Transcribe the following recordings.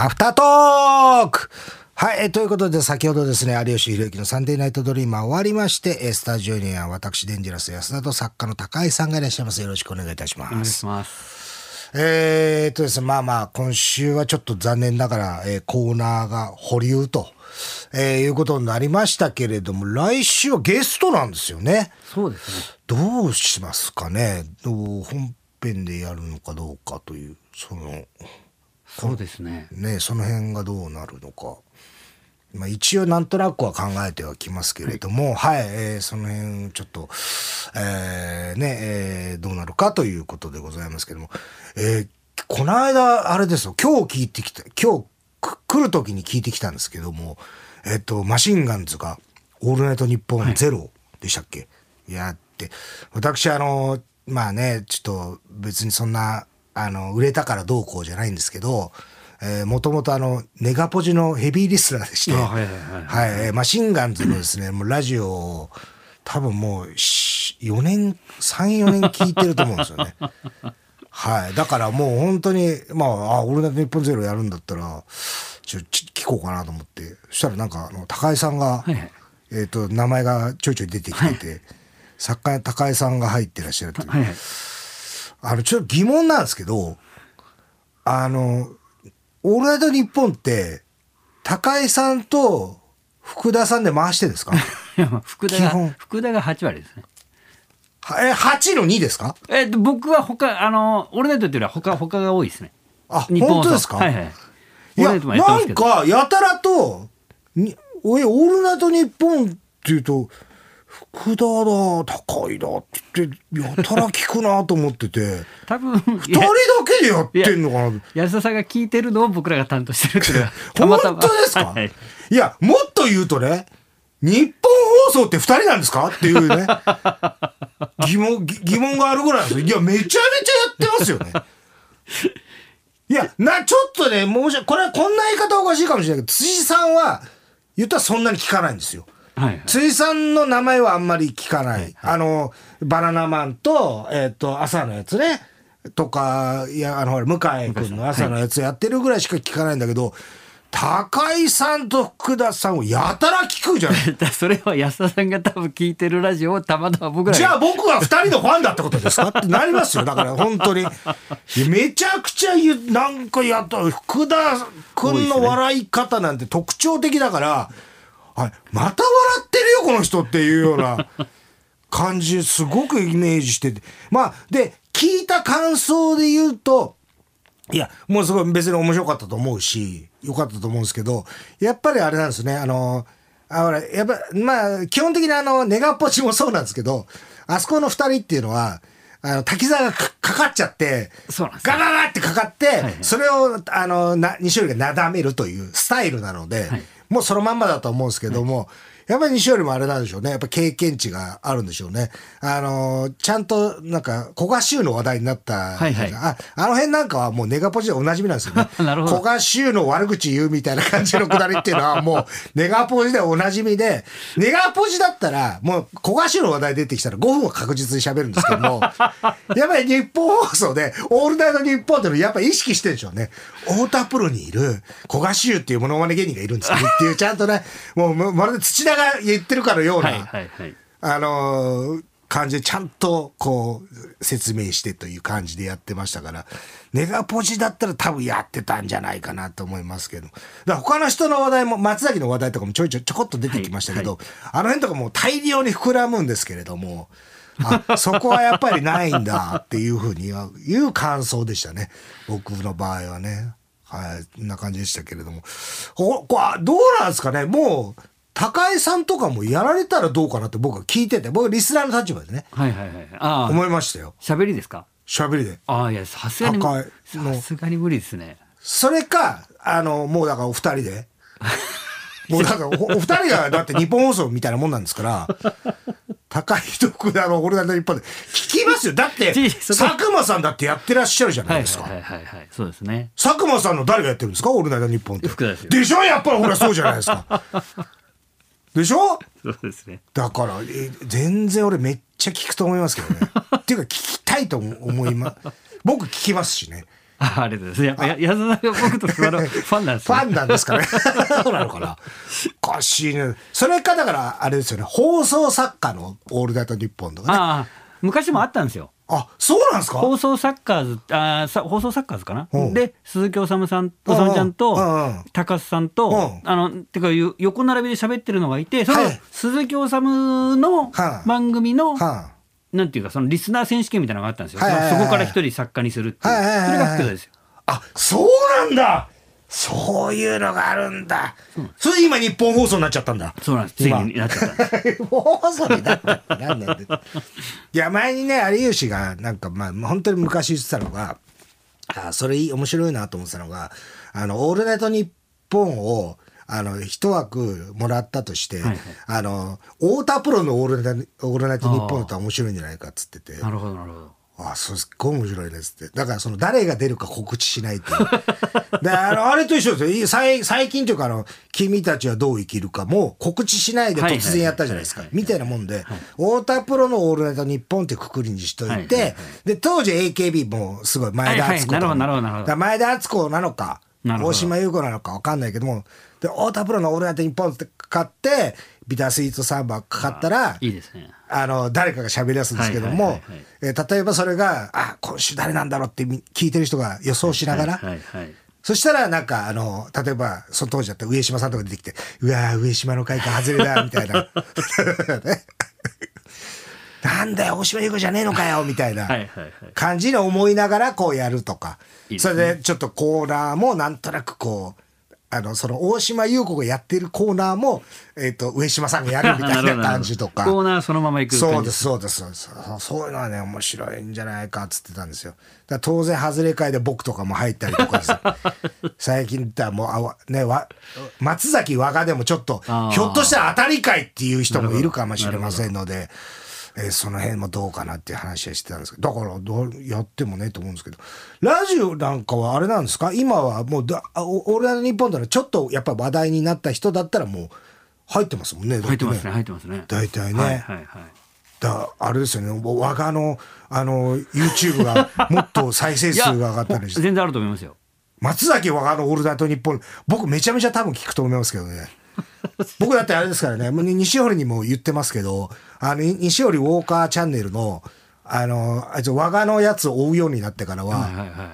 アフタートークはい、えーということで先ほどですね、有吉弘行のサンデーナイトドリーマー終わりまして、えースタジオには私、デンジャラス安田と作家の高井さんがいらっしゃいます。よろしくお願いいたします。お願いします。えー、とですね、まあまあ、今週はちょっと残念ながら、えーコーナーが保留と、えーいうことになりましたけれども、来週はゲストなんですよね。そうですね。どうしますかねどう本編でやるのかどうかという、その、そうですね。ね、その辺がどうなるのか。まあ、一応なんとなくは考えてはきますけれども、はい、えーその辺ちょっと、えーね、えーどうなるかということでございますけども、えーこの間、あれですよ、今日聞いてきた、今日く来る時に聞いてきたんですけども、えっと、マシンガンズが、オールナイトニッポンゼロでしたっけ、やって、私、あの、まあね、ちょっと別にそんな、あの、売れたからどうこうじゃないんですけど、えー、もともとあの、ネガポジのヘビーリスナーでして、あはいマシンガンズのですね、もうラジオを、多分もうし4年、3、4年聞いてると思うんですよね。はい。だからもう本当に、まあ、あ、俺だけ日本ゼロやるんだったら、ちょ、ち聞こうかなと思って。そしたらなんか、あの、高井さんが、はいはいえっ、と、名前がちょいちょい出てきてて、作家高井さんが入ってらっしゃるという。はいはい。あの、ちょっと疑問なんですけど、あの、オールナイトニッポンって、高井さんと福田さんで回してるんですか？福田が福田が8割ですね。はえ、8の2ですか？えっと僕は他あのオールナイトっていうよりは他他が多いですね。あ、日本当ですか？はいはい。いや。なんか、やたらと、に、おい、オールナイトニッポンっていうと、福田だ、高井だって言って、やたら聞くなと思ってて、多分二人だけでやってんのかなと安田さんが聞いてるのを僕らが担当してるっていうのはた 本またま。当ですか、はいはいい、や、もっと言うとね、日本放送って二人なんですか？っていうね、疑問、ぎ疑問があるぐらいですよ。いや、めちゃめちゃやってますよね。いや、な、ちょっとね、申し訳、これはこんな言い方おかしいかもしれないけど、辻さんは、言ったらそんなに聞かないんですよ。はいはい。辻さんの名前はあんまり聞かない。あの、バナナマンと、えっ、と、朝のやつね。とか、いや、あの、ほら、向井君の朝のやつやってるぐらいしか聞かないんだけど、高井さんと福田さんをやたら聞くじゃない。それは安田さんが多分聞いてるラジオをたまたま僕らがじゃあ僕は二人のファンだってことですか？ってなりますよ。だから本当に。めちゃくちゃ言う、なんかやった、福田君の笑い方なんて特徴的だから、はい、また笑ってるよ、この人っていうような 感じ、すごくイメージしてて。まあ、で、聞いた感想で言うと、いや、もうすごい別に面白かったと思うし、よかったと思うんですけど、やっぱりあれなんですね、あの、あほら、やっぱ、まあ、基本的にあの、ネガポチもそうなんですけど、あそこの二人っていうのは、あの、滝沢がかかかっちゃって、そうなんですよ。ガガガってかかって、はいそれを、あの、な、西織がなだめるというスタイルなので、はいもうそのまんまだと思うんですけども、やっぱり西織もあれなんでしょうね。やっぱ経験値があるんでしょうね。あの、ちゃんと、なんか、古賀衆の話題になった、はいはいあ、あの辺なんかはもうネガポジでおなじみなんですよね。なるほど古賀衆の悪口言うみたいな感じのくだりっていうのはもう ネガポジでおなじみで、ネガポジだったらもう古賀衆の話題出てきたら5分は確実に喋るんですけども、やっぱり日本放送でオールナイト日本っていうのやっぱ意識してるでしょうね。太田プロにいる古賀衆っていうモノマネ芸人がいるんですけどっていうちゃんとね、もうままるで土田が言ってるかのような、はいはいはい。あのー感じでちゃんとこう説明してという感じでやってましたから、ネガポジだったら多分やってたんじゃないかなと思いますけど。だから他の人の話題も、松崎の話題とかもちょいちょいちょこっと出てきましたけど、あの辺とかもう大量に膨らむんですけれども、あ、そこはやっぱりないんだっていうふうには、いう感想でしたね。僕の場合はね。はい、こんな感じでしたけれども。ほこれどうなんですかねもう、高井さんとかもやられたらどうかなって僕は聞いてて、僕リスナーの立場でね、はいはいはい。ああ、思いましたよ。喋りですか？喋りで。ああ、いや、さすがに、高さすがに無理ですね。それか、あの、もうだからお二人で。もうだからおお二人がだって日本放送みたいなもんなんですから、高いと福田の俺らの日本で聞きますよ。だってち、そこ佐久間さんだってやってらっしゃるじゃなはいいですか。はいはいはい。そうですね。佐久間さんの誰がやってるんですか？オールナイトニッポンって。福田ですよでしょ？やっぱりほらそうじゃないですか。でしょ？そうですね。だからえ全然俺めっちゃ聞くと思いますけどね。っていうか聞きたいと思います僕聞きますしね。あありがとうございます。やっぱや安田が僕とそのファンなんですフねァンなんですかね。そうなのかな。おかしいね。それかだからあれですよね。放送作家の「オールナイトニッポン」とかね。ああ昔もあったんですよあそうなんですか？放送サッカーズあーさ放送サッカーズかな、う。んで鈴木おさむさんおさむちゃんと、高須さんと、うん。あのてかよ横並びで喋ってるのがいてその、はい。鈴木おさむのはあ番組の、はなんていうかそのリスナー選手権みたいなのがあったんですよ、はいはいはいそこから一人作家にするっていう、はいはいはいはい。それが福田ですよ。ああそうなんだそういうのがあるんだ。それ今日本放送になっちゃったんだ。そうなんです。つい今になっちゃった。放送になったってなんなんだよいや前にね有吉がなんかまあ本当に昔言ってたのがあそれいい面白いなと思ってたのが「あのオールナイトニッポン」をあの一枠もらったとして、はいはい。あの太田プロのオールナイト「オールナイトニッポン」だったら面白いんじゃないかっつってて。なるほどなるほどあそうすっごい面白いですって。だからその誰が出るか告知しないっていう。で、あの、あれと一緒ですよいい。最最近というかあの、君たちはどう生きるかも告知しないで突然やったじゃないですかはい。はいはいみたいなもんで、太田プロのオールナイトニッポンってくくりにしといて、はいはいはいで、当時 AKB もすごい前田敦子はいはいなるほどなるほどなるほどだから前田敦子なのか、大島優子なのか分かんないけども、で、太田プロのオールナイトニッポンって買って、ビタースイートサンバかかったら、いいですね。あの、誰かが喋り出すんですけども例えばそれが、あ、今週誰なんだろうってみ聞いてる人が予想しながら、そしたらなんかあの、例えば、その当時だったら上島さんとか出てきて、うわー上島の会館外れだ、みたいな。ね なんだよ、大島優子じゃねえのかよ、みたいな感じに思いながらこうやるとか。それでちょっとコーナーもなんとなくこう、あの、その大島優子がやってるコーナーも、えっ、と、上島さんがやるみたいな感じとか。コーナーそのまま行くそうです、そうです、そうです。そうそういうのはね、面白いんじゃないかっつってたんですよ。だ当然、外れ会で僕とかも入ったりとかです 最近言ったらもう、あわね、わ、松崎和賀でもちょっと、ひょっとしたら当たり会っていう人もいるかもしれませんので、えーその辺もどうかなっていう話はしてたんですけど、だからどうやってもねと思うんですけど、ラジオなんかはあれなんですか？今はもうだ、あおオールナイトニッポンだらちょっとやっぱ話題になった人だったらもう入ってますもんね。だ入ってますね入ってますね。大体ね。はいはいはい。だあれですよね我がのあの YouTube がもっと再生数が上がったりして。全然あると思いますよ。松崎我がの「オールナイトニッポン」僕めちゃめちゃ多分聞くと思いますけどね 僕だってあれですからねもう西堀にも言ってますけどあの西堀ウォーカーチャンネルのあのあいつ我がのやつを追うようになってからは、はいはいは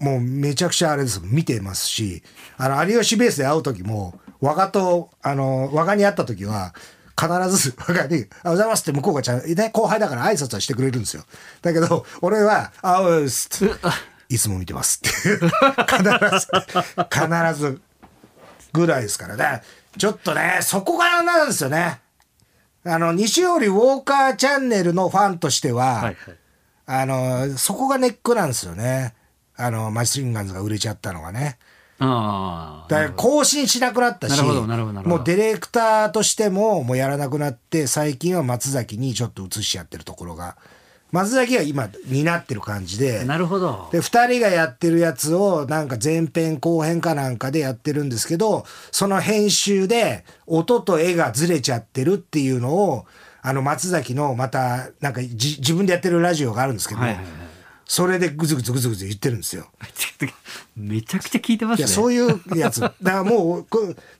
い。もうめちゃくちゃあれです。見てますしあの有吉ベースで会う時も我がとあの我がに会った時は必ず 我がに「おはようございます」って向こうがちゃん、ね、後輩だから挨拶はしてくれるんですよ。だけど俺は「あおうっす」っていつも見てます」って必ず 必ずぐらいですからねちょっとねそこがなんですよねあの西織ウォーカーチャンネルのファンとしては、はいはいあの、そこがネックなんですよね。あの、マシンガンズが売れちゃったのがね。ああだから更新しなくなったし、なるほどなるほどなるほどもうディレクターとしてももうやらなくなって、最近は松崎にちょっと移しちゃってるところが、松崎が今担ってる感じで、なるほど。で、二人がやってるやつをなんか前編後編かなんかでやってるんですけど、その編集で音と絵がずれちゃってるっていうのを、あの松崎のまたなんかじ自分でやってるラジオがあるんですけど、はいはいはいそれでぐずぐずぐずぐず言ってるんですよ。めちゃくちゃ聞いてますねいや、そういうやつ。だからもう、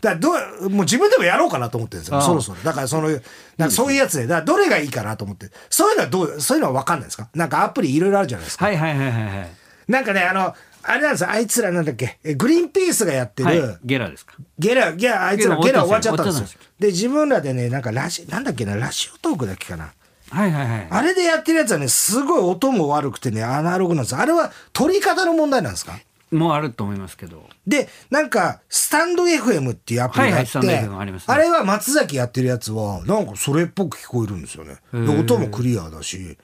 だどう、もう自分でもやろうかなと思ってるんですよ。そろそろ。だからその、なんかそういうやつで、だからどれがいいかなと思って。そういうのはどう、そういうのは分かんないですか？なんかアプリいろいろあるじゃないですか。はいはいはいはいはいなんかね、あの、あれなんですよ。あいつらなんだっけ、えグリーンピースがやってる、はいゲラですか？ゲラ、ゲラ、あいつらゲゲララ終わっちゃったんですよ。で、自分らでね、なんかラジ、なんだっけな、ラジオトークだっけかな？はいはいはい。あれでやってるやつはね、すごい音も悪くてね、アナログなんです。よ。あれは取り方の問題なんですか？もうあると思いますけど。で、なんか、スタンド FM っていうアプリがあって、はいありますね。あれは松崎やってるやつは、なんかそれっぽく聞こえるんですよね。で音もクリアだし、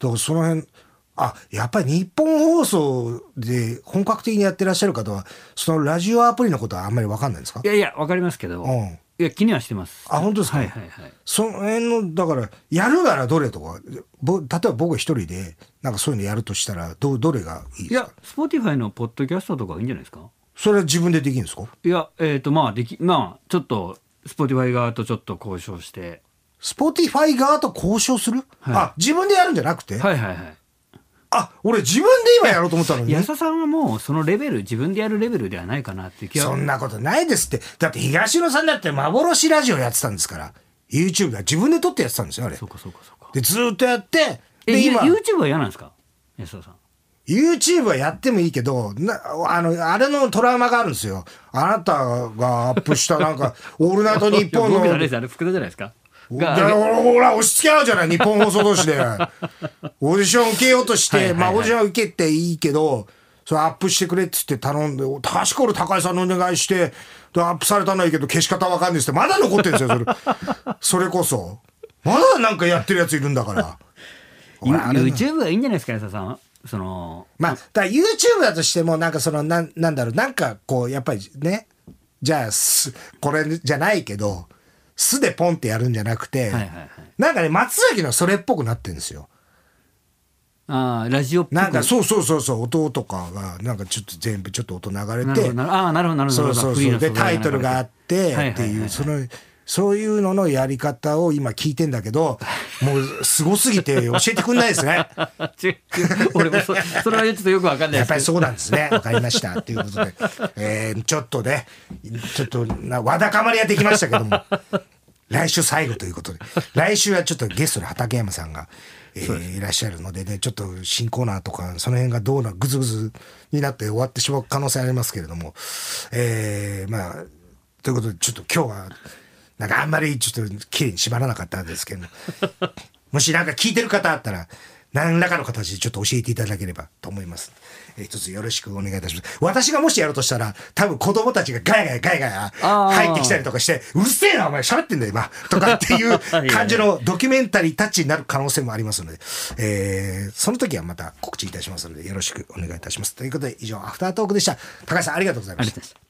だからその辺、あ、やっぱりニッポン放送で本格的にやってらっしゃる方は、そのラジオアプリのことはあんまりわかんないんですか？いやいやわかりますけど、うんいや気にはしてます。あ本当ですか？はいはいはい。その辺の、だから、やるならどれとか、ぼ例えば僕一人で、なんかそういうのやるとしたら、どどれがいいいですか？や Spotify のポッドキャストとかいいんじゃないですか？それは自分でできるんですか？いやえっ、とまあできまあちょっと Spotify 側とちょっと交渉して。スポティファイ側と交渉する、はい。あ、自分でやるんじゃなくて、はいはいはいあ俺自分で今やろうと思ったのに。安田さんはもうそのレベル自分でやるレベルではないかなっていう気はそんなことないですって。だって東野さんだって幻ラジオやってたんですから。YouTube が自分で撮ってやってたんですよあれ。そうかそうかそうか。でずーっとやってえで今 YouTube は嫌なんですか？安田さん。YouTube はやってもいいけど、な、あの、あれのトラウマがあるんですよ。あなたがアップしたなんか、オールナイトニッポンの。僕じゃないですあれ福田じゃないですか？でがほら、押し付け合うじゃない、日本放送同士で。オーディション受けようとして、まあ、オーディション受けていいけど、それアップしてくれっつって頼んで、確か俺高井さんのお願いして、で、アップされたのはいいけど、消し方わかんないっつって、まだ残ってるんですよ、それ。それこそ。まだなんかやってるやついるんだから。YouTube はいいんじゃないですか安田さんはそのまあ、だ YouTube だとしても、なんかその、なん、なんだろう、なんかこう、やっぱりね、じゃあ、す、これじゃないけど、素でポンってやるんじゃなくて、はいはいはい。なんかね、松崎のそれっぽくなってるんですよ。ああラジオっぽく。なんか、そうそうそうそう、音とかが、なんかちょっと全部ちょっと音流れてなるほど、なるああなるほどなるほど。そうそうそう。で、タイトルがあって、はいっていう、はいはいはい。その、そういうののやり方を今聞いてんだけど、もう、すごすぎて教えてくんないですね。俺もそそれはちょっとよくわかんないやっぱりそうなんですね。わかりました。ということで、えーちょっとね、ちょっとな、わだかまりはできましたけども、来週最後ということで、来週はちょっとゲストの畠山さんが、えーいらっしゃるのでね、ちょっと新コーナーとか、その辺がどうな、ぐずぐずになって終わってしまう可能性ありますけれども、えーまあ、ということで、ちょっと今日は、なんかあんまりちょっと綺麗に縛らなかったんですけども、もしなんか聞いてる方あったら、何らかの形でちょっと教えていただければと思います。えー一つよろしくお願いいたします。私がもしやろうとしたら、多分子供たちがガヤガヤガヤガヤ入ってきたりとかして、うるせえな、お前喋ってんだよ、今。とかっていう 感じのドキュメンタリータッチになる可能性もありますので、えーその時はまた告知いたしますので、よろしくお願いいたします。ということで、以上、アフタートークでした。高橋さん、ありがとうございました